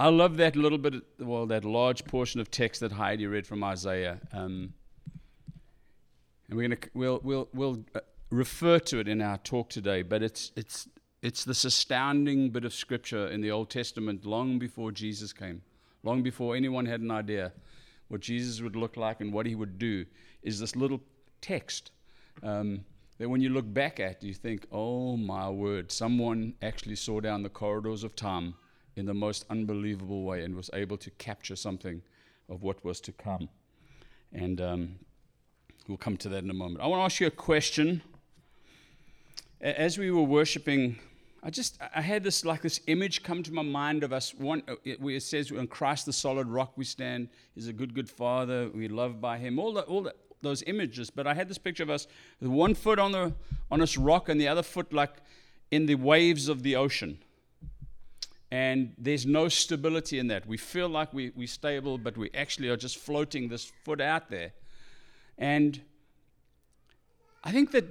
I love that little bit, well, that large portion of text that Heidi read from Isaiah. Um, and we're going to, we'll, we'll, we'll uh, refer to it in our talk today, but it's, it's, it's this astounding bit of scripture in the Old Testament long before Jesus came, long before anyone had an idea what Jesus would look like and what he would do, is this little text um, that when you look back at, you think, oh my word, someone actually saw down the corridors of time in the most unbelievable way and was able to capture something of what was to come. And um, we'll come to that in a moment. I want to ask you a question. As we were worshiping, I just I had this like this image come to my mind of us. One, uh, it, it says, "In Christ, the solid rock we stand." He's a good, good Father. We love by Him. All the, all the, those images. But I had this picture of us with one foot on the on this rock and the other foot like in the waves of the ocean and there's no stability in that. We feel like we, we're stable, but we actually are just floating this foot out there. And I think that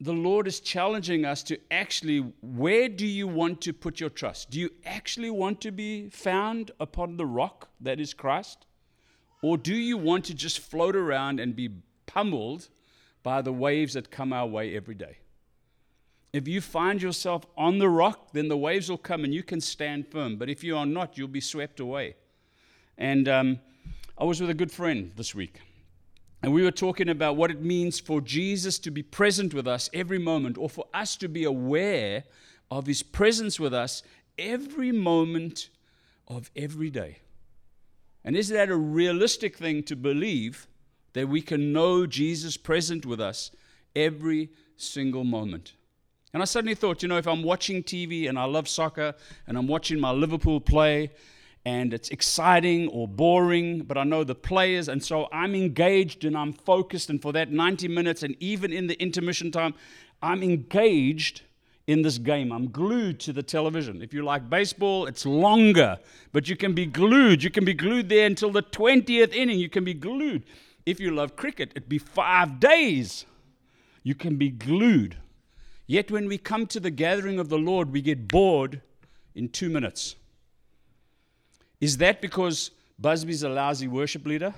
the Lord is challenging us to actually, where do you want to put your trust? Do you actually want to be found upon the rock that is Christ? Or do you want to just float around and be pummeled by the waves that come our way every day? If you find yourself on the rock, then the waves will come and you can stand firm. But if you are not, you'll be swept away. And um, I was with a good friend this week, and we were talking about what it means for Jesus to be present with us every moment, or for us to be aware of his presence with us every moment of every day. And is that a realistic thing to believe that we can know Jesus present with us every single moment? And I suddenly thought, you know, if I'm watching TV and I love soccer and I'm watching my Liverpool play and it's exciting or boring, but I know the players, and so I'm engaged and I'm focused, and for that 90 minutes and even in the intermission time, I'm engaged in this game. I'm glued to the television. If you like baseball, it's longer, but you can be glued. You can be glued there until the 20th inning. You can be glued. If you love cricket, it'd be five days. You can be glued. Yet when we come to the gathering of the Lord, we get bored in two minutes. Is that because Busby's a lousy worship leader?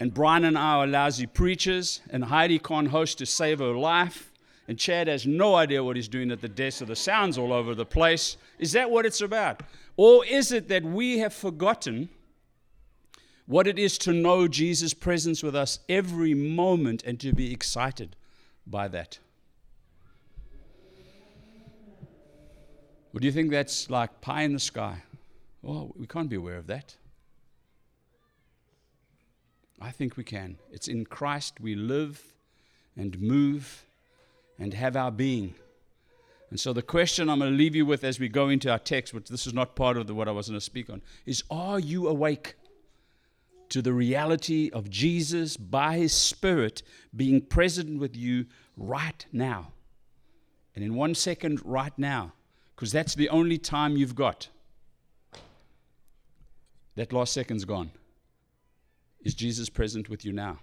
And Brian and I are lousy preachers, and Heidi can't host to save her life, and Chad has no idea what he's doing at the desk, so the sound's all over the place. Is that what it's about? Or is it that we have forgotten what it is to know Jesus' presence with us every moment and to be excited by that? Or do you think that's like pie in the sky? Oh, we can't be aware of that. I think we can. It's in Christ we live and move and have our being. And so the question I'm going to leave you with as we go into our text, which this is not part of the, what I was going to speak on, is are you awake to the reality of Jesus by his Spirit being present with you right now? And in one second, right now because that's the only time you've got. That last second's gone. Is Jesus present with you now?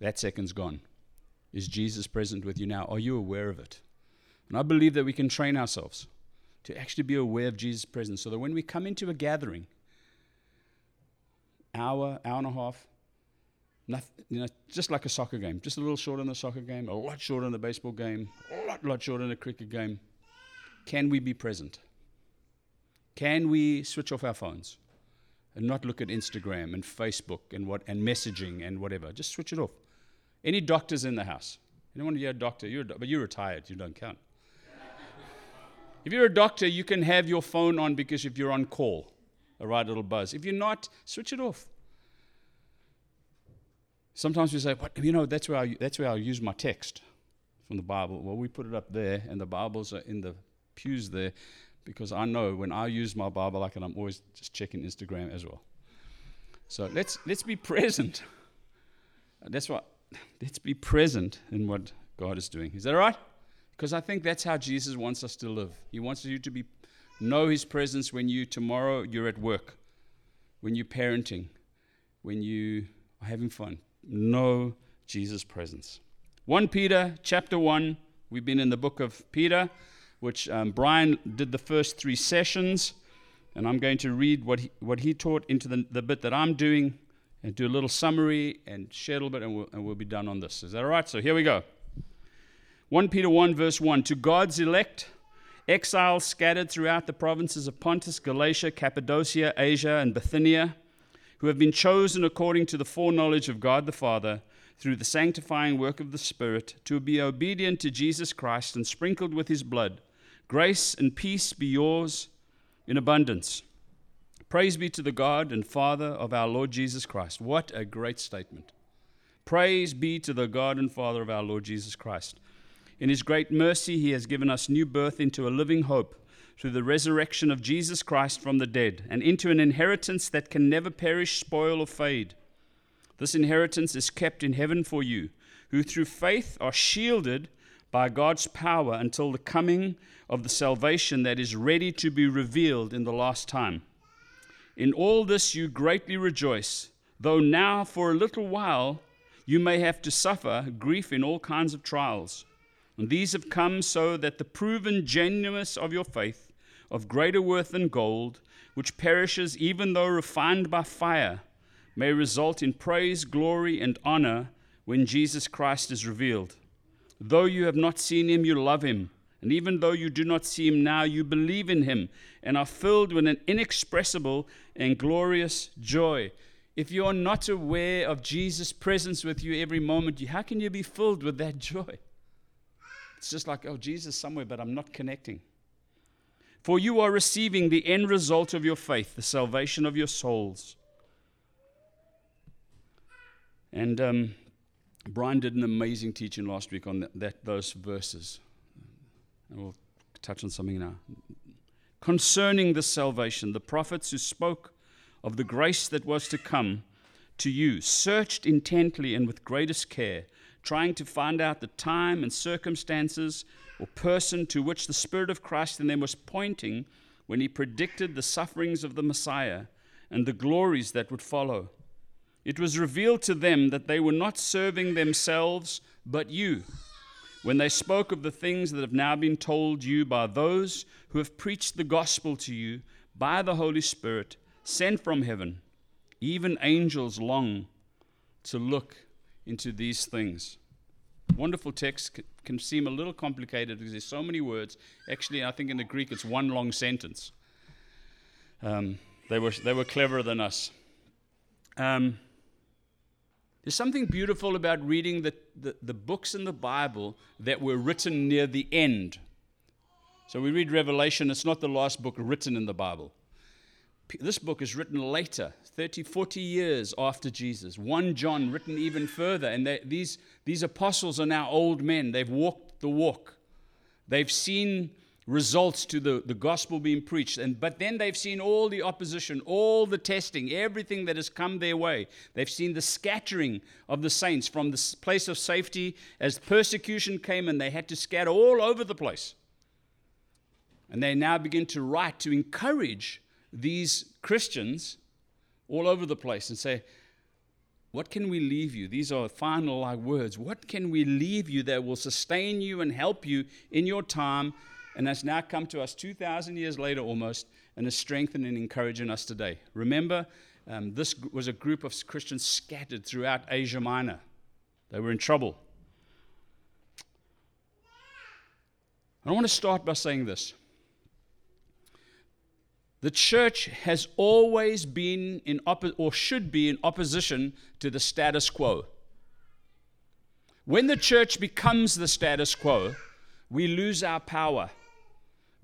That second's gone. Is Jesus present with you now? Are you aware of it? And I believe that we can train ourselves to actually be aware of Jesus' presence so that when we come into a gathering, hour, hour and a half, nothing, you know, just like a soccer game, just a little shorter than a soccer game, a lot shorter than a baseball game, a lot, lot shorter than a cricket game. Can we be present? Can we switch off our phones and not look at Instagram and Facebook and what and messaging and whatever? Just switch it off. Any doctors in the house? Anyone you're a doctor, you're a do- but you're retired, you don't count. if you're a doctor, you can have your phone on because if you're on call, a right little buzz. If you're not, switch it off. Sometimes we say, "What? You know, that's where I, that's where I use my text from the Bible." Well, we put it up there, and the Bibles are in the pews there because I know when I use my Bible, I can, I'm always just checking Instagram as well. So let's, let's be present. That's what, let's be present in what God is doing. Is that right? Because I think that's how Jesus wants us to live. He wants you to be know his presence when you tomorrow you're at work, when you're parenting, when you are having fun. Know Jesus' presence. 1 Peter chapter 1, we've been in the book of Peter which um, Brian did the first three sessions. And I'm going to read what he, what he taught into the, the bit that I'm doing and do a little summary and share a little bit, and we'll, and we'll be done on this. Is that all right? So here we go. 1 Peter 1, verse 1 To God's elect, exiles scattered throughout the provinces of Pontus, Galatia, Cappadocia, Asia, and Bithynia, who have been chosen according to the foreknowledge of God the Father through the sanctifying work of the Spirit to be obedient to Jesus Christ and sprinkled with his blood. Grace and peace be yours in abundance. Praise be to the God and Father of our Lord Jesus Christ. What a great statement. Praise be to the God and Father of our Lord Jesus Christ. In his great mercy, he has given us new birth into a living hope through the resurrection of Jesus Christ from the dead, and into an inheritance that can never perish, spoil, or fade. This inheritance is kept in heaven for you, who through faith are shielded by God's power until the coming of the salvation that is ready to be revealed in the last time. In all this you greatly rejoice, though now for a little while you may have to suffer grief in all kinds of trials. And these have come so that the proven genuineness of your faith, of greater worth than gold, which perishes even though refined by fire, may result in praise, glory, and honor when Jesus Christ is revealed. Though you have not seen him, you love him. And even though you do not see him now, you believe in him and are filled with an inexpressible and glorious joy. If you are not aware of Jesus' presence with you every moment, how can you be filled with that joy? It's just like, oh, Jesus somewhere, but I'm not connecting. For you are receiving the end result of your faith, the salvation of your souls. And um, Brian did an amazing teaching last week on that, that, those verses. And we'll touch on something now. Concerning this salvation, the prophets who spoke of the grace that was to come to you searched intently and with greatest care, trying to find out the time and circumstances or person to which the Spirit of Christ in them was pointing when he predicted the sufferings of the Messiah and the glories that would follow. It was revealed to them that they were not serving themselves, but you, when they spoke of the things that have now been told you by those who have preached the gospel to you by the Holy Spirit sent from heaven. Even angels long to look into these things. Wonderful text can seem a little complicated because there's so many words. Actually, I think in the Greek it's one long sentence. Um, they, were, they were cleverer than us. Um, there's something beautiful about reading the, the, the, books in the Bible that were written near the end. So we read Revelation, it's not the last book written in the Bible. This book is written later, 30, 40 years after Jesus. 1 John, written even further. And they, these, these apostles are now old men. They've walked the walk, they've seen results to the, the gospel being preached. And, but then they've seen all the opposition, all the testing, everything that has come their way. They've seen the scattering of the saints from the place of safety as persecution came and they had to scatter all over the place. And they now begin to write to encourage these Christians all over the place and say, what can we leave you? These are final like words. What can we leave you that will sustain you and help you in your time and has now come to us 2,000 years later almost and is strengthening and encouraging us today. Remember, um, this was a group of Christians scattered throughout Asia Minor. They were in trouble. I want to start by saying this. The church has always been in oppo- or should be in opposition to the status quo. When the church becomes the status quo, we lose our power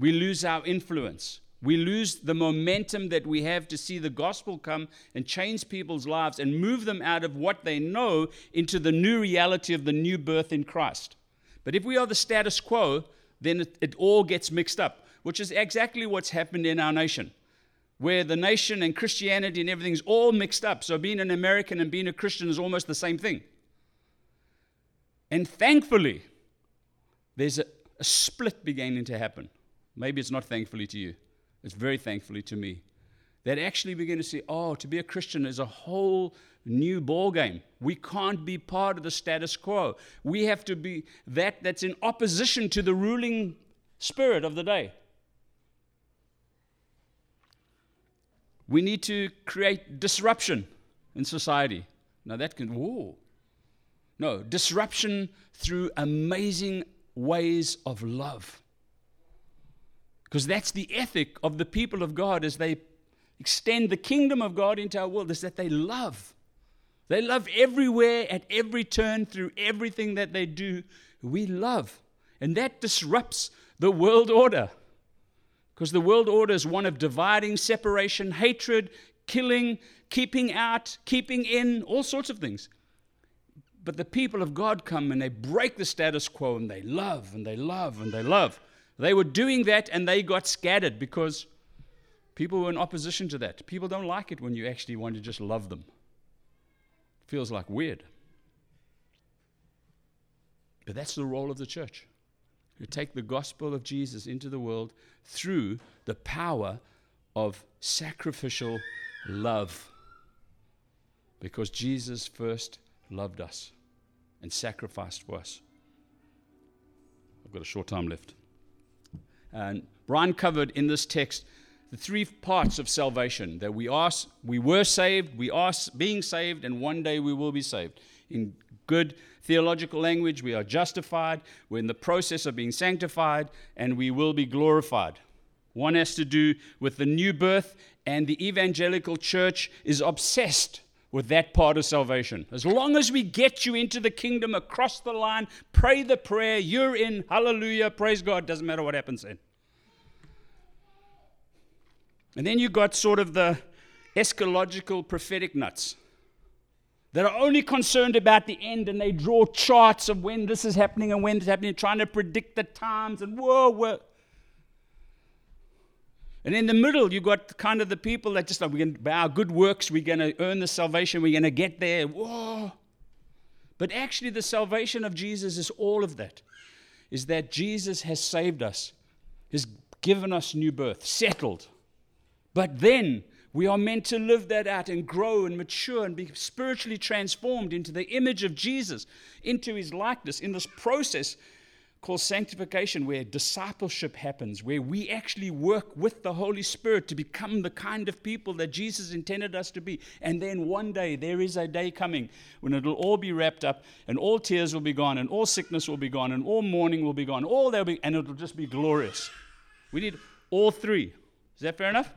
we lose our influence. We lose the momentum that we have to see the gospel come and change people's lives and move them out of what they know into the new reality of the new birth in Christ. But if we are the status quo, then it, it all gets mixed up, which is exactly what's happened in our nation, where the nation and Christianity and everything's all mixed up. So being an American and being a Christian is almost the same thing. And thankfully, there's a, a split beginning to happen. Maybe it's not thankfully to you, it's very thankfully to me. That actually begin to see, oh, to be a Christian is a whole new ball game. We can't be part of the status quo. We have to be that that's in opposition to the ruling spirit of the day. We need to create disruption in society. Now, that can, whoa. No, disruption through amazing ways of love. Because that's the ethic of the people of God as they extend the kingdom of God into our world, is that they love. They love everywhere, at every turn, through everything that they do. We love. And that disrupts the world order. Because the world order is one of dividing, separation, hatred, killing, keeping out, keeping in, all sorts of things. But the people of God come and they break the status quo and they love and they love and they love. They were doing that and they got scattered because people were in opposition to that. People don't like it when you actually want to just love them. It feels like weird. But that's the role of the church. You take the gospel of Jesus into the world through the power of sacrificial love. Because Jesus first loved us and sacrificed for us. I've got a short time left. And Brian covered in this text the three parts of salvation that we are we were saved, we are being saved, and one day we will be saved. In good theological language, we are justified, we're in the process of being sanctified, and we will be glorified. One has to do with the new birth, and the evangelical church is obsessed with that part of salvation. As long as we get you into the kingdom across the line, pray the prayer, you're in, hallelujah, praise God, doesn't matter what happens then. And then you got sort of the eschatological prophetic nuts that are only concerned about the end and they draw charts of when this is happening and when it's happening, trying to predict the times and whoa, whoa. And in the middle, you've got kind of the people that just like, we're by our good works, we're going to earn the salvation, we're going to get there. Whoa. But actually, the salvation of Jesus is all of that. Is that Jesus has saved us, has given us new birth, settled. But then we are meant to live that out and grow and mature and be spiritually transformed into the image of Jesus, into his likeness in this process called sanctification, where discipleship happens, where we actually work with the Holy Spirit to become the kind of people that Jesus intended us to be. And then one day, there is a day coming when it'll all be wrapped up, and all tears will be gone, and all sickness will be gone, and all mourning will be gone, all there will be, and it'll just be glorious. We need all three. Is that fair enough?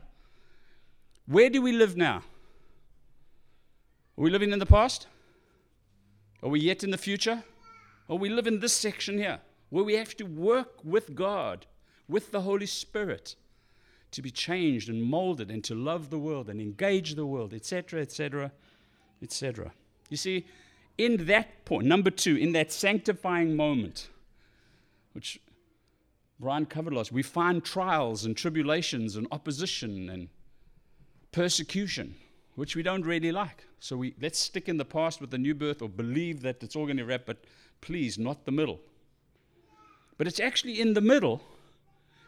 Where do we live now? Are we living in the past? Are we yet in the future? Or we live in this section here? Where we have to work with God, with the Holy Spirit, to be changed and molded and to love the world and engage the world, etc., etc., etc. You see, in that point, number two, in that sanctifying moment, which Brian covered last, we find trials and tribulations and opposition and persecution, which we don't really like. So we let's stick in the past with the new birth or believe that it's all going to wrap, but please, not the middle. But it's actually in the middle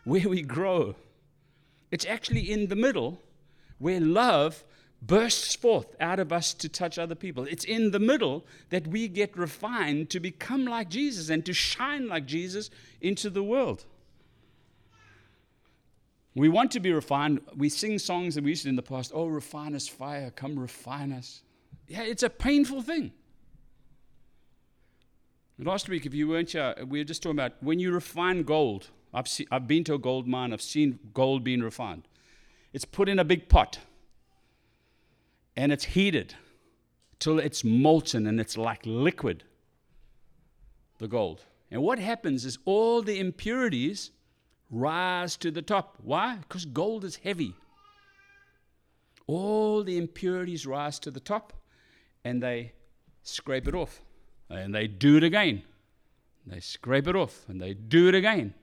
where we grow. It's actually in the middle where love bursts forth out of us to touch other people. It's in the middle that we get refined to become like Jesus and to shine like Jesus into the world. We want to be refined. We sing songs that we used to in the past, oh, refine us, fire, come refine us. Yeah, it's a painful thing. Last week, if you weren't here, we were just talking about when you refine gold. I've, see, I've been to a gold mine, I've seen gold being refined. It's put in a big pot and it's heated till it's molten and it's like liquid, the gold. And what happens is all the impurities rise to the top. Why? Because gold is heavy. All the impurities rise to the top and they scrape it off. And they do it again. They scrape it off and they do it again.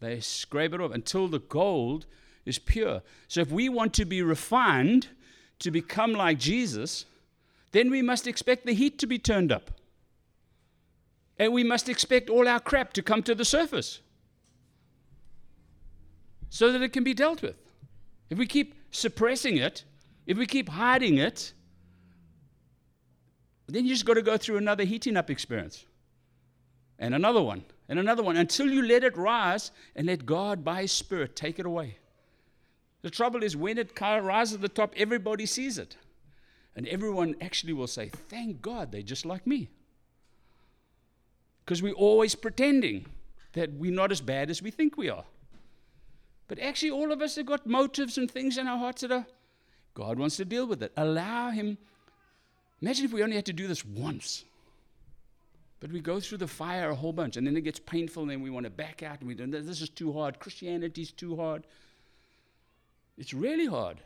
They scrape it off until the gold is pure. So if we want to be refined to become like Jesus, then we must expect the heat to be turned up. And we must expect all our crap to come to the surface so that it can be dealt with. If we keep suppressing it, if we keep hiding it, then you just got to go through another heating up experience. And another one, and another one, until you let it rise and let God, by His Spirit, take it away. The trouble is, when it rises to the top, everybody sees it. And everyone actually will say, Thank God they're just like me. Because we're always pretending that we're not as bad as we think we are. But actually, all of us have got motives and things in our hearts that are, God wants to deal with it. Allow Him. Imagine if we only had to do this once. But we go through the fire a whole bunch, and then it gets painful, and then we want to back out, and we don't, this is too hard. Christianity's too hard. It's really hard.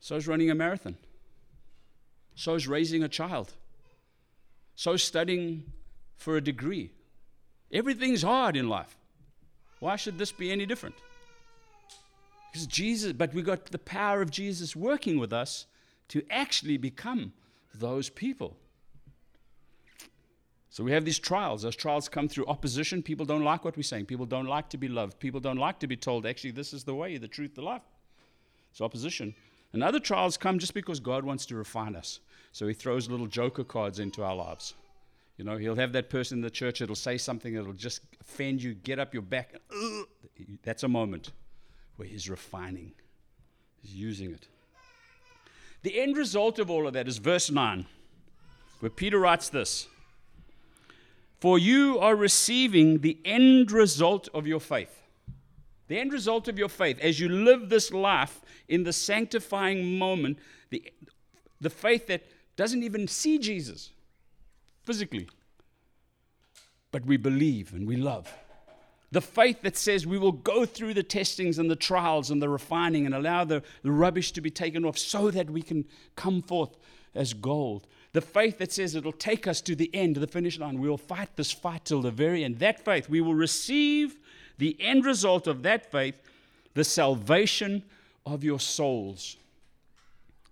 So is running a marathon. So is raising a child. So is studying for a degree. Everything's hard in life. Why should this be any different? Because Jesus, but we got the power of Jesus working with us to actually become those people. So we have these trials. Those trials come through opposition. People don't like what we're saying. People don't like to be loved. People don't like to be told, actually, this is the way, the truth, the life. It's opposition. And other trials come just because God wants to refine us. So he throws little joker cards into our lives. You know, he'll have that person in the church that'll say something that'll just offend you, get up your back. That's a moment where he's refining, he's using it. The end result of all of that is verse 9, where Peter writes this for you are receiving the end result of your faith. The end result of your faith, as you live this life in the sanctifying moment, the, the faith that doesn't even see Jesus physically, but we believe and we love. The faith that says we will go through the testings and the trials and the refining and allow the, the rubbish to be taken off so that we can come forth as gold. The faith that says it'll take us to the end, to the finish line. We will fight this fight till the very end. That faith, we will receive the end result of that faith, the salvation of your souls.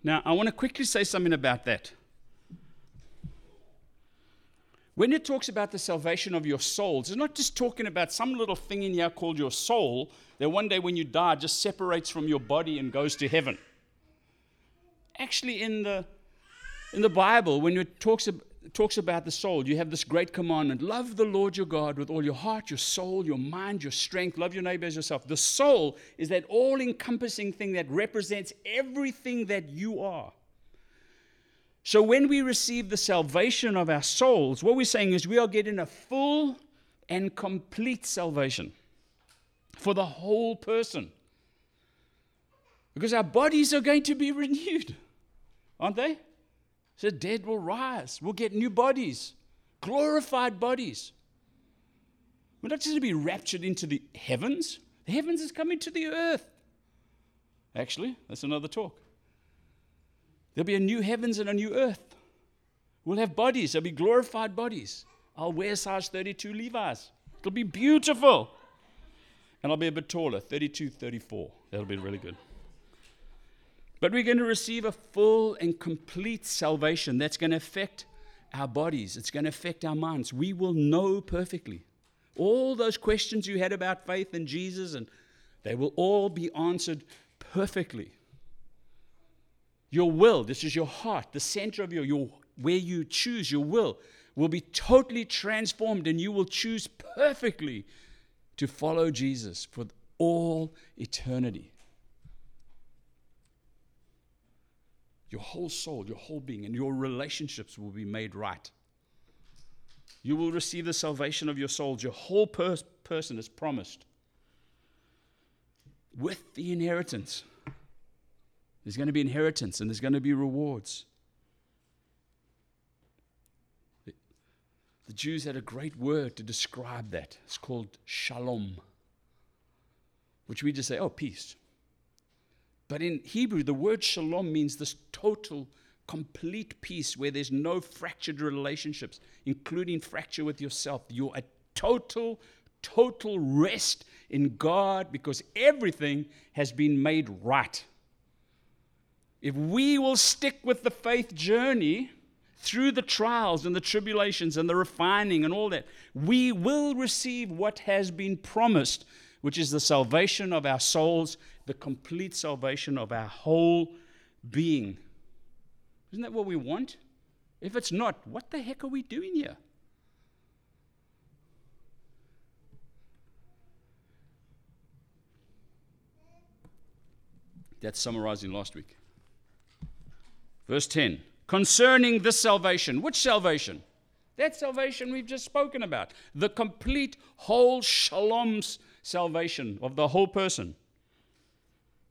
Now, I want to quickly say something about that. When it talks about the salvation of your souls, it's not just talking about some little thing in here called your soul that one day when you die just separates from your body and goes to heaven. Actually, in the in the Bible, when it talks, talks about the soul, you have this great commandment love the Lord your God with all your heart, your soul, your mind, your strength. Love your neighbor as yourself. The soul is that all encompassing thing that represents everything that you are. So when we receive the salvation of our souls, what we're saying is we are getting a full and complete salvation for the whole person. Because our bodies are going to be renewed, aren't they? So dead will rise. We'll get new bodies, glorified bodies. We're not just going to be raptured into the heavens. The heavens is coming to the earth. Actually, that's another talk. There'll be a new heavens and a new earth. We'll have bodies. There'll be glorified bodies. I'll wear size 32 Levi's. It'll be beautiful. And I'll be a bit taller, 32, 34. That'll be really good. But we're going to receive a full and complete salvation that's going to affect our bodies, it's going to affect our minds. We will know perfectly. All those questions you had about faith in Jesus, and they will all be answered perfectly. Your will, this is your heart, the center of your, your where you choose your will, will be totally transformed, and you will choose perfectly to follow Jesus for all eternity. Your whole soul, your whole being, and your relationships will be made right. You will receive the salvation of your souls. Your whole per- person is promised with the inheritance. There's going to be inheritance and there's going to be rewards. The, Jews had a great word to describe that. It's called shalom, which we just say, oh, peace. But in Hebrew, the word shalom means this total, complete peace where there's no fractured relationships, including fracture with yourself. You're at total, total rest in God because everything has been made right. If we will stick with the faith journey through the trials and the tribulations and the refining and all that, we will receive what has been promised, which is the salvation of our souls the complete salvation of our whole being. Isn't that what we want? If it's not, what the heck are we doing here? That's summarizing last week. Verse 10 Concerning this salvation, which salvation? That salvation we've just spoken about. The complete whole shalom salvation of the whole person.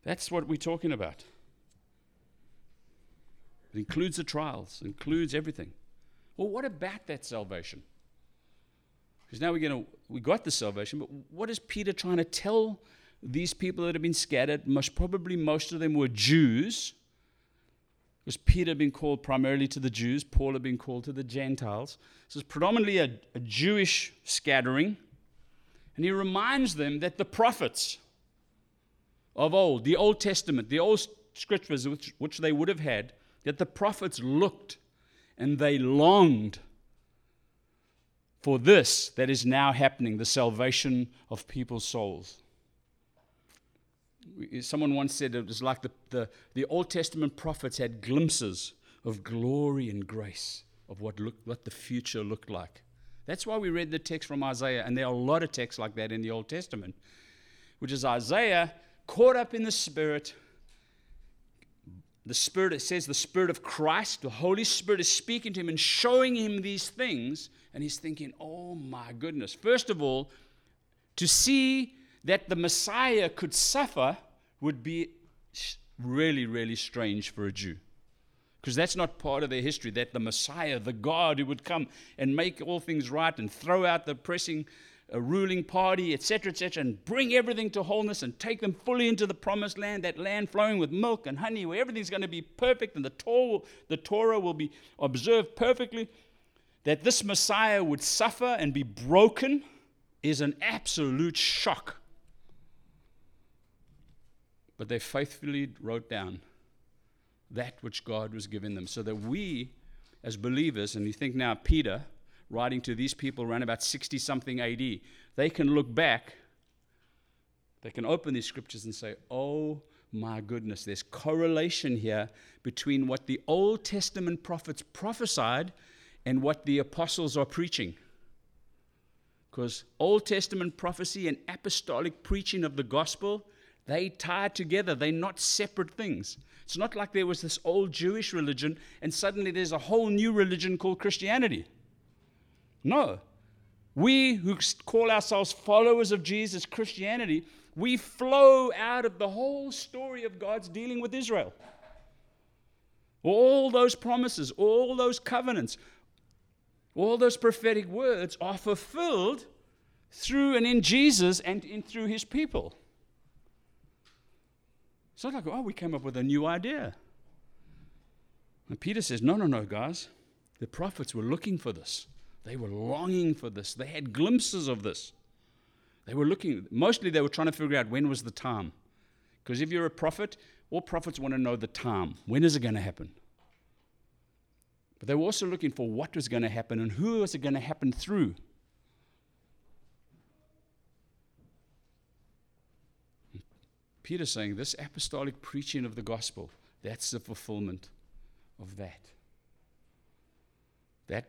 That's what we're talking about. It includes the trials, includes everything. Well, what about that salvation? Because now we're going to, we got the salvation, but what is Peter trying to tell these people that have been scattered? Most probably, most of them were Jews. Because Peter had been called primarily to the Jews, Paul had been called to the Gentiles. So it's predominantly a, a Jewish scattering. And he reminds them that the prophets of old, the Old Testament, the old scriptures which, which they would have had, that the prophets looked and they longed for this that is now happening the salvation of people's souls. Someone once said it was like the, the, the Old Testament prophets had glimpses of glory and grace of what, looked, what the future looked like. That's why we read the text from Isaiah, and there are a lot of texts like that in the Old Testament, which is Isaiah caught up in the Spirit, the Spirit, it says the Spirit of Christ, the Holy Spirit is speaking to him and showing him these things. And he's thinking, oh my goodness. First of all, to see that the Messiah could suffer would be really, really strange for a Jew. Because that's not part of their history, that the Messiah, the God who would come and make all things right and throw out the pressing a ruling party, etc., etc., and bring everything to wholeness and take them fully into the promised land, that land flowing with milk and honey, where everything's going to be perfect and the Torah, the Torah will be observed perfectly, that this Messiah would suffer and be broken is an absolute shock. But they faithfully wrote down that which God was giving them so that we, as believers, and you think now Peter, writing to these people around about 60 something AD, they can look back, they can open these scriptures and say, oh my goodness, there's correlation here between what the Old Testament prophets prophesied and what the apostles are preaching. Because Old Testament prophecy and apostolic preaching of the gospel, they tie together. They're not separate things. It's not like there was this old Jewish religion and suddenly there's a whole new religion called Christianity. No. We who call ourselves followers of Jesus, Christianity, we flow out of the whole story of God's dealing with Israel. All those promises, all those covenants, all those prophetic words are fulfilled through and in Jesus and in through his people. It's like, oh, we came up with a new idea. And Peter says, no, no, no, guys. The prophets were looking for this. They were longing for this. They had glimpses of this. They were looking, mostly they were trying to figure out when was the time. Because if you're a prophet, all prophets want to know the time. When is it going to happen? But they were also looking for what was going to happen and who was it going to happen through. Peter's saying this apostolic preaching of the gospel, that's the fulfillment of that. That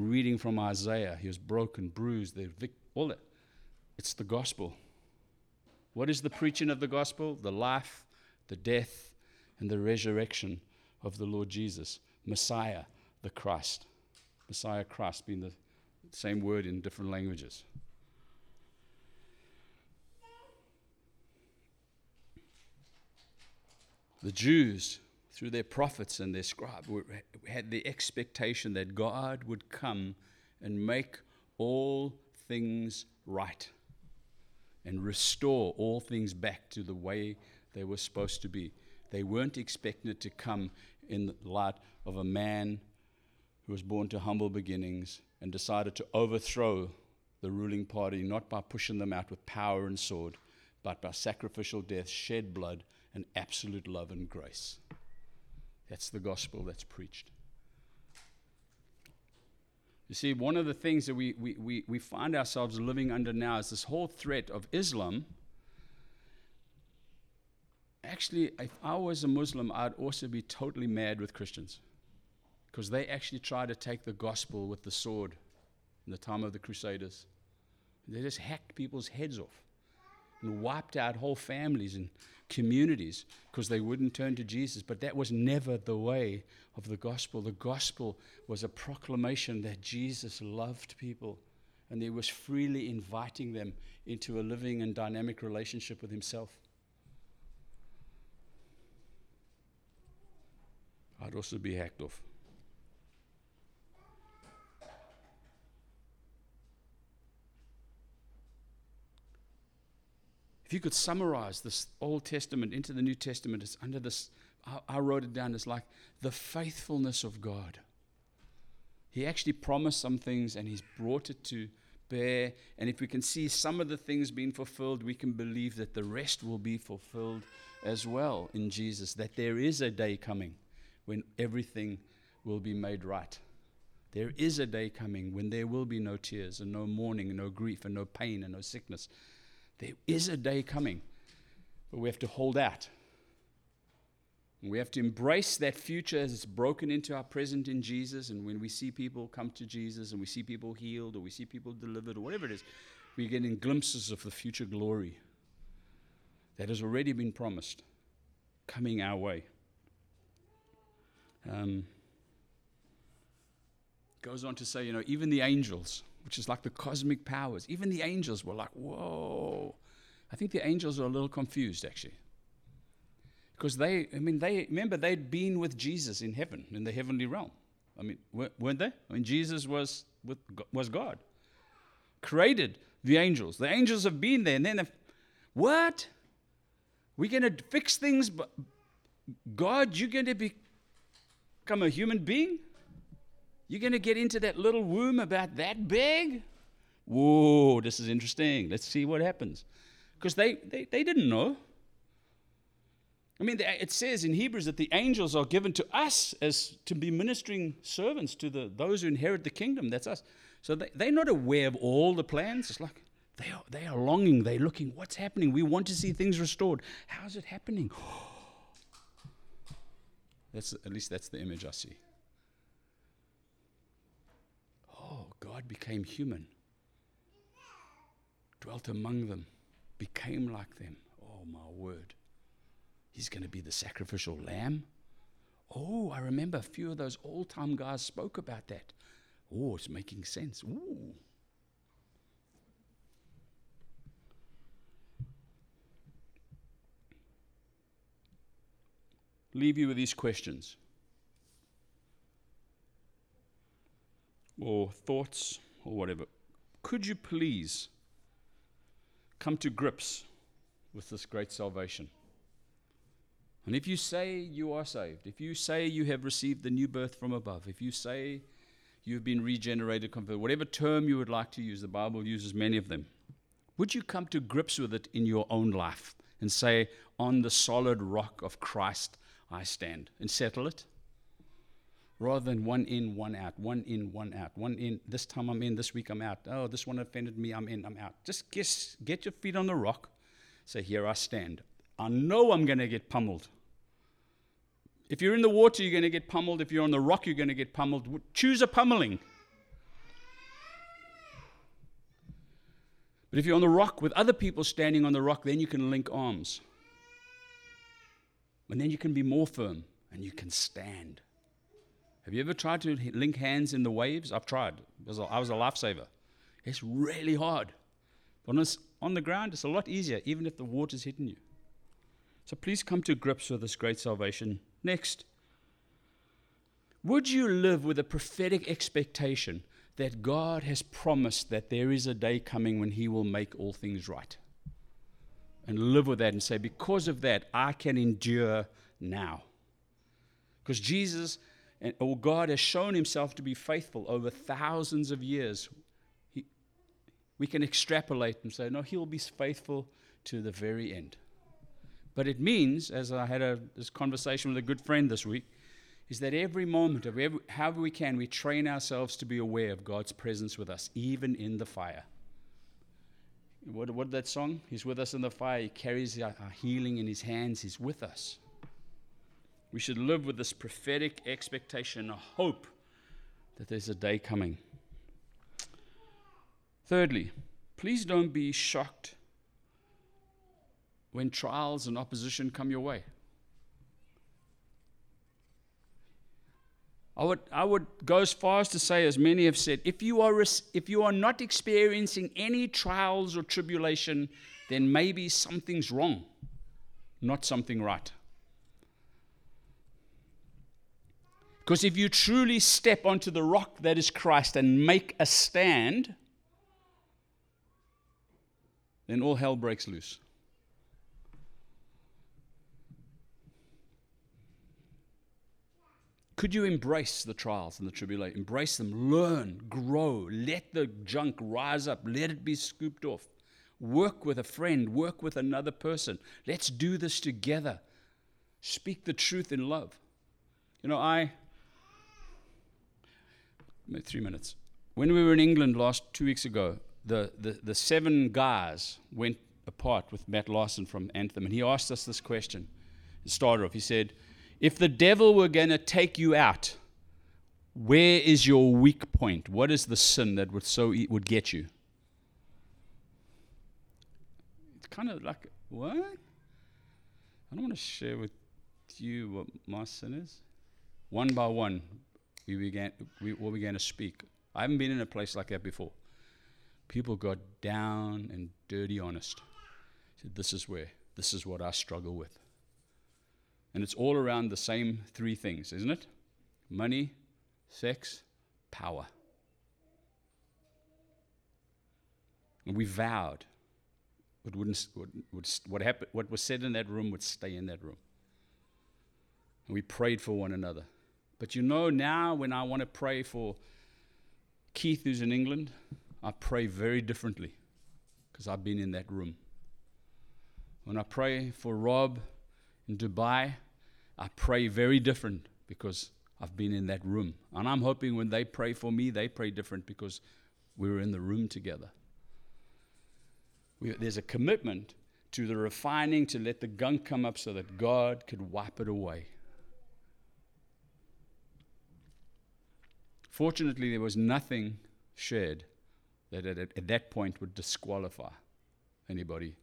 reading from Isaiah. He was broken, bruised, vic- all that. It's the gospel. What is the preaching of the gospel? The life, the death, and the resurrection of the Lord Jesus, Messiah, the Christ. Messiah, Christ being the same word in different languages. The Jews through their prophets and their scribes, had the expectation that God would come and make all things right and restore all things back to the way they were supposed to be. They weren't expecting it to come in the light of a man who was born to humble beginnings and decided to overthrow the ruling party, not by pushing them out with power and sword, but by sacrificial death, shed blood, and absolute love and grace. That's the gospel that's preached. You see, one of the things that we, we, we, we find ourselves living under now is this whole threat of Islam. Actually, if I was a Muslim, I'd also be totally mad with Christians because they actually try to take the gospel with the sword in the time of the Crusaders. They just hacked people's heads off. And wiped out whole families and communities because they wouldn't turn to Jesus. But that was never the way of the gospel. The gospel was a proclamation that Jesus loved people and he was freely inviting them into a living and dynamic relationship with himself. I'd also be hacked off. If you could summarize this Old Testament into the New Testament, it's under this, I, I wrote it down as like the faithfulness of God. He actually promised some things and he's brought it to bear. And if we can see some of the things being fulfilled, we can believe that the rest will be fulfilled as well in Jesus, that there is a day coming when everything will be made right. There is a day coming when there will be no tears and no mourning and no grief and no pain and no sickness there is a day coming, but we have to hold out. We have to embrace that future as it's broken into our present in Jesus. And when we see people come to Jesus and we see people healed or we see people delivered or whatever it is, we're getting glimpses of the future glory that has already been promised coming our way. Um, goes on to say, you know, even the angels, which is like the cosmic powers. Even the angels were like, whoa. I think the angels are a little confused, actually. Because they, I mean, they, remember, they'd been with Jesus in heaven, in the heavenly realm. I mean, weren't they? I mean, Jesus was, with, was God. Created the angels. The angels have been there. And then, what? We're going to fix things, but God, you're going to become a human being? You're going to get into that little womb about that big? Whoa, this is interesting. Let's see what happens. Because they, they, they didn't know. I mean, it says in Hebrews that the angels are given to us as to be ministering servants to the, those who inherit the kingdom. That's us. So they, they're not aware of all the plans. It's like they are, they are longing, they're looking, what's happening? We want to see things restored. How's it happening? That's, at least that's the image I see. God became human, dwelt among them, became like them. Oh, my word. He's going to be the sacrificial lamb. Oh, I remember a few of those old time guys spoke about that. Oh, it's making sense. Ooh. Leave you with these questions. Or thoughts or whatever, could you please come to grips with this great salvation? And if you say you are saved, if you say you have received the new birth from above, if you say you've been regenerated, converted, whatever term you would like to use, the Bible uses many of them. Would you come to grips with it in your own life and say, On the solid rock of Christ I stand, and settle it? Rather than one in, one out, one in, one out, one in, this time I'm in, this week I'm out. Oh, this one offended me, I'm in, I'm out. Just get, get your feet on the rock. Say, here I stand. I know I'm going to get pummeled. If you're in the water, you're going to get pummeled. If you're on the rock, you're going to get pummeled. Choose a pummeling. But if you're on the rock with other people standing on the rock, then you can link arms. And then you can be more firm and you can stand. Have you ever tried to link hands in the waves? I've tried. I was a lifesaver. It's really hard. But on, on the ground, it's a lot easier, even if the water's hitting you. So please come to grips with this great salvation. Next, would you live with a prophetic expectation that God has promised that there is a day coming when He will make all things right? And live with that and say, because of that, I can endure now. Because Jesus and, or God has shown himself to be faithful over thousands of years. He, we can extrapolate and say, no, he'll be faithful to the very end. But it means, as I had a, this conversation with a good friend this week, is that every moment of every, however we can, we train ourselves to be aware of God's presence with us, even in the fire. What, what that song? He's with us in the fire. He carries our, our healing in his hands. He's with us. We should live with this prophetic expectation, a hope that there's a day coming. Thirdly, please don't be shocked when trials and opposition come your way. I would, I would go as far as to say, as many have said, if you, are, if you are not experiencing any trials or tribulation, then maybe something's wrong, not something right. Because if you truly step onto the rock that is Christ and make a stand, then all hell breaks loose. Could you embrace the trials and the tribulation? Embrace them, learn, grow, let the junk rise up, let it be scooped off. Work with a friend, work with another person. Let's do this together. Speak the truth in love. You know, I. Three minutes. When we were in England last two weeks ago, the, the, the seven guys went apart with Matt Larson from Anthem, and he asked us this question. It started off, he said, if the devil were going to take you out, where is your weak point? What is the sin that would so would get you? It's kind of like what? I don't want to share with you what my sin is. One by one, we began we, we began to speak. I haven't been in a place like that before. People got down and dirty honest. Said, "This is where. This is what I struggle with." And it's all around the same three things, isn't it? Money, sex, power. And we vowed what, wouldn't, what, what, happened, what was said in that room would stay in that room. And we prayed for one another. But you know, now when I want to pray for Keith, who's in England, I pray very differently because I've been in that room. When I pray for Rob, in Dubai, I pray very different because I've been in that room. And I'm hoping when they pray for me, they pray different because we were in the room together. We, there's a commitment to the refining to let the gunk come up so that God could wipe it away. Fortunately, there was nothing shared that at, at that point would disqualify anybody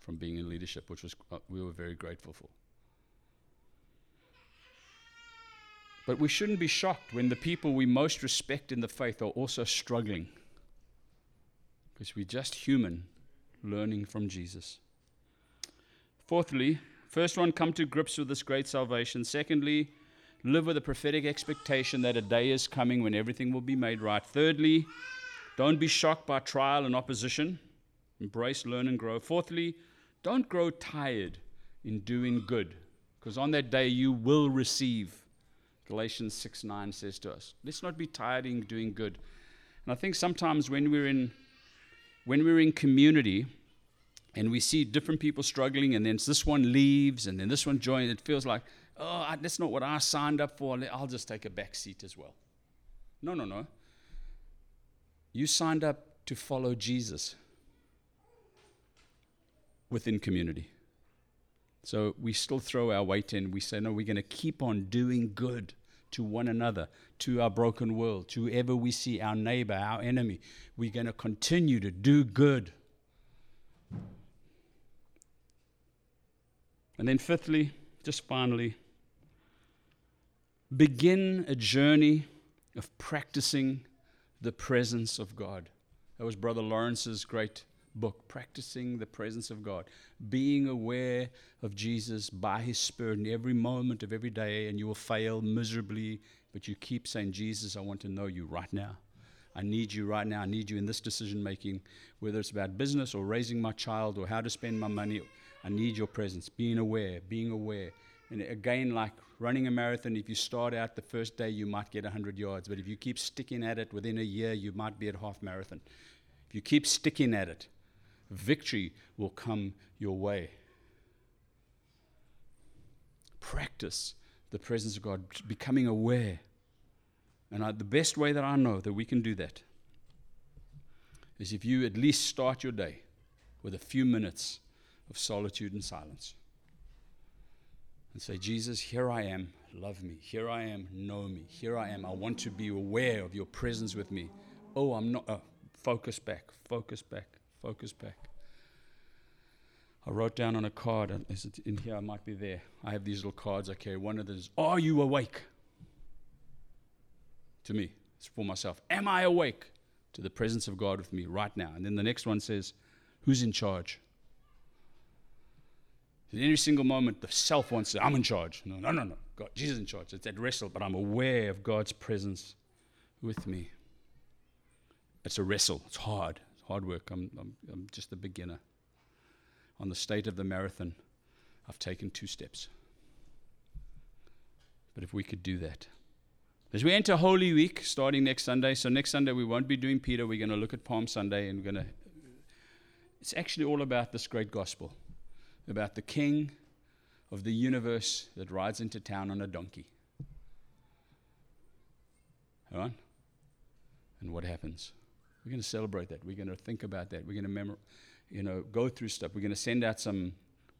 from being in leadership, which was, uh, we were very grateful for. But we shouldn't be shocked when the people we most respect in the faith are also struggling. Because we're just human learning from Jesus. Fourthly, first one, come to grips with this great salvation. Secondly, live with a prophetic expectation that a day is coming when everything will be made right. Thirdly, don't be shocked by trial and opposition. Embrace, learn, and grow. Fourthly, don't grow tired in doing good, because on that day you will receive Galatians 6 9 says to us. Let's not be tired in doing good. And I think sometimes when we're in when we're in community and we see different people struggling, and then this one leaves, and then this one joins, it feels like, oh, that's not what I signed up for. I'll just take a back seat as well. No, no, no. You signed up to follow Jesus within community. So we still throw our weight in. We say, no, we're going to keep on doing good to one another, to our broken world, to whoever we see, our neighbor, our enemy. We're going to continue to do good. And then, fifthly, just finally, begin a journey of practicing the presence of God. That was Brother Lawrence's great book, Practicing the Presence of God, being aware of Jesus by His Spirit in every moment of every day, and you will fail miserably, but you keep saying, Jesus, I want to know you right now. I need you right now. I need you in this decision making, whether it's about business or raising my child or how to spend my money. I need your presence. Being aware, being aware. And again, like running a marathon, if you start out the first day, you might get 100 yards. But if you keep sticking at it within a year, you might be at half marathon. If you keep sticking at it, victory will come your way. Practice the presence of God, becoming aware. And I, the best way that I know that we can do that is if you at least start your day with a few minutes of solitude and silence. And say, Jesus, here I am, love me. Here I am, know me. Here I am, I want to be aware of your presence with me. Oh, I'm not, uh, focus back, focus back. Focus back. I wrote down on a card, is it in here? I might be there. I have these little cards I carry. One of them is, Are you awake? To me, it's for myself. Am I awake to the presence of God with me right now? And then the next one says, Who's in charge? In every single moment, the self wants to, I'm in charge. No, no, no, no. God, Jesus in charge. It's that wrestle, but I'm aware of God's presence with me. It's a wrestle. It's hard. It's hard work. I'm, I'm, I'm just a beginner. On the state of the marathon, I've taken two steps. But if we could do that. As we enter Holy Week, starting next Sunday, so next Sunday we won't be doing Peter, we're going to look at Palm Sunday and we're going to. It's actually all about this great gospel about the king of the universe that rides into town on a donkey. All right? And what happens? We're going to celebrate that. We're going to think about that. We're going to memor- you know, go through stuff. We're going to send out some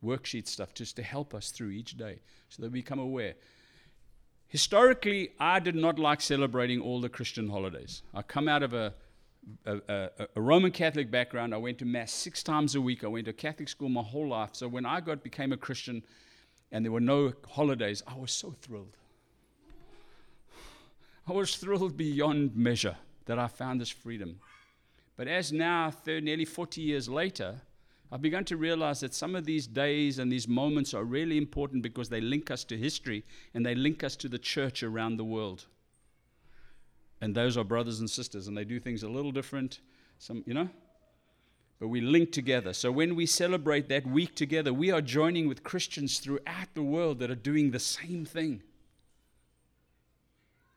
worksheet stuff just to help us through each day so that we become aware. Historically, I did not like celebrating all the Christian holidays. I come out of a a, a, a, Roman Catholic background. I went to Mass six times a week. I went to Catholic school my whole life. So when I got became a Christian and there were no holidays, I was so thrilled. I was thrilled beyond measure that I found this freedom. But as now, 30, nearly 40 years later, I've begun to realize that some of these days and these moments are really important because they link us to history and they link us to the church around the world and those are brothers and sisters, and they do things a little different. Some, you know, but we link together. So when we celebrate that week together, we are joining with Christians throughout the world that are doing the same thing.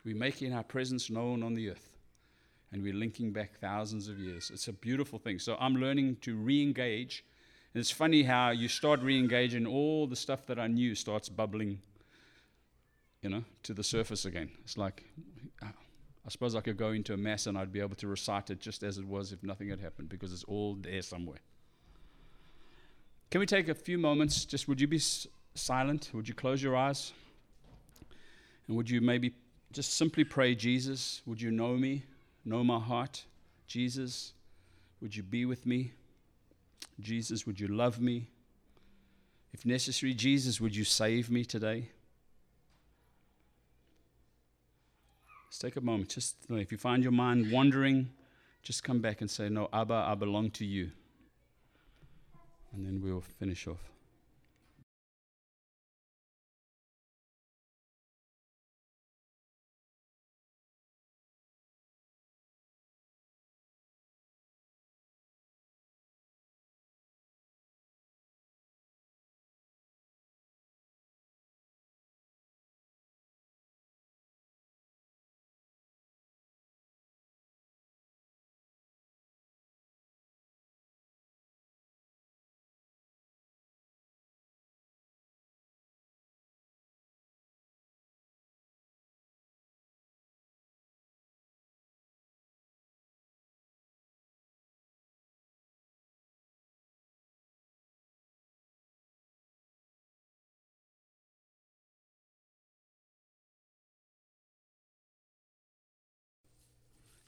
We're making our presence known on the earth, and we're linking back thousands of years. It's a beautiful thing. So I'm learning to re-engage. And it's funny how you start re-engaging, all the stuff that I knew starts bubbling, you know, to the surface again. It's like, I suppose I could go into a mass and I'd be able to recite it just as it was if nothing had happened because it's all there somewhere. Can we take a few moments? Just would you be s- silent? Would you close your eyes? And would you maybe just simply pray, Jesus, would you know me, know my heart? Jesus, would you be with me? Jesus, would you love me? If necessary, Jesus, would you save me today? Let's take a moment. Just if you find your mind wandering, just come back and say, No, Abba, I belong to you. And then we'll finish off.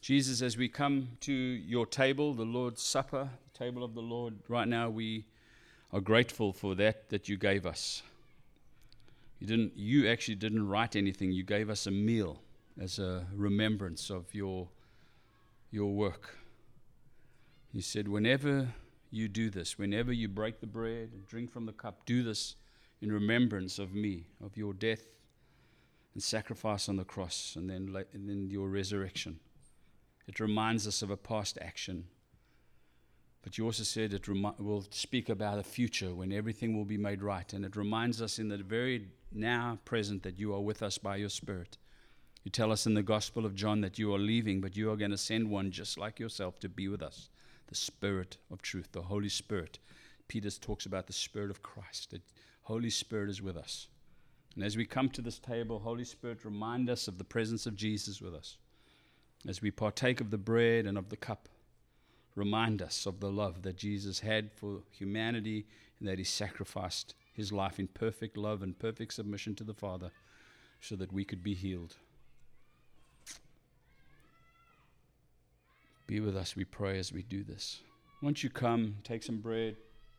Jesus, as we come to your table, the Lord's Supper, the table of the Lord, right now we are grateful for that that you gave us. You didn't you actually didn't write anything. You gave us a meal as a remembrance of your your work. You said whenever you do this, whenever you break the bread and drink from the cup, do this in remembrance of me, of your death and sacrifice on the cross and then and then your resurrection. It reminds us of a past action. But you also said it remi- will speak about a future when everything will be made right. And it reminds us in the very now present that you are with us by your Spirit. You tell us in the Gospel of John that you are leaving, but you are going to send one just like yourself to be with us the Spirit of truth, the Holy Spirit. Peter talks about the Spirit of Christ, The Holy Spirit is with us. And as we come to this table, Holy Spirit, remind us of the presence of Jesus with us. As we partake of the bread and of the cup, remind us of the love that Jesus had for humanity and that he sacrificed his life in perfect love and perfect submission to the Father so that we could be healed. Be with us, we pray, as we do this. Once you come, take some bread,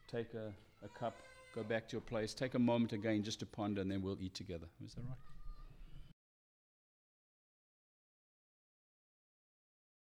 take a a cup, go back to your place, take a moment again just to ponder, and then we'll eat together. Is that right?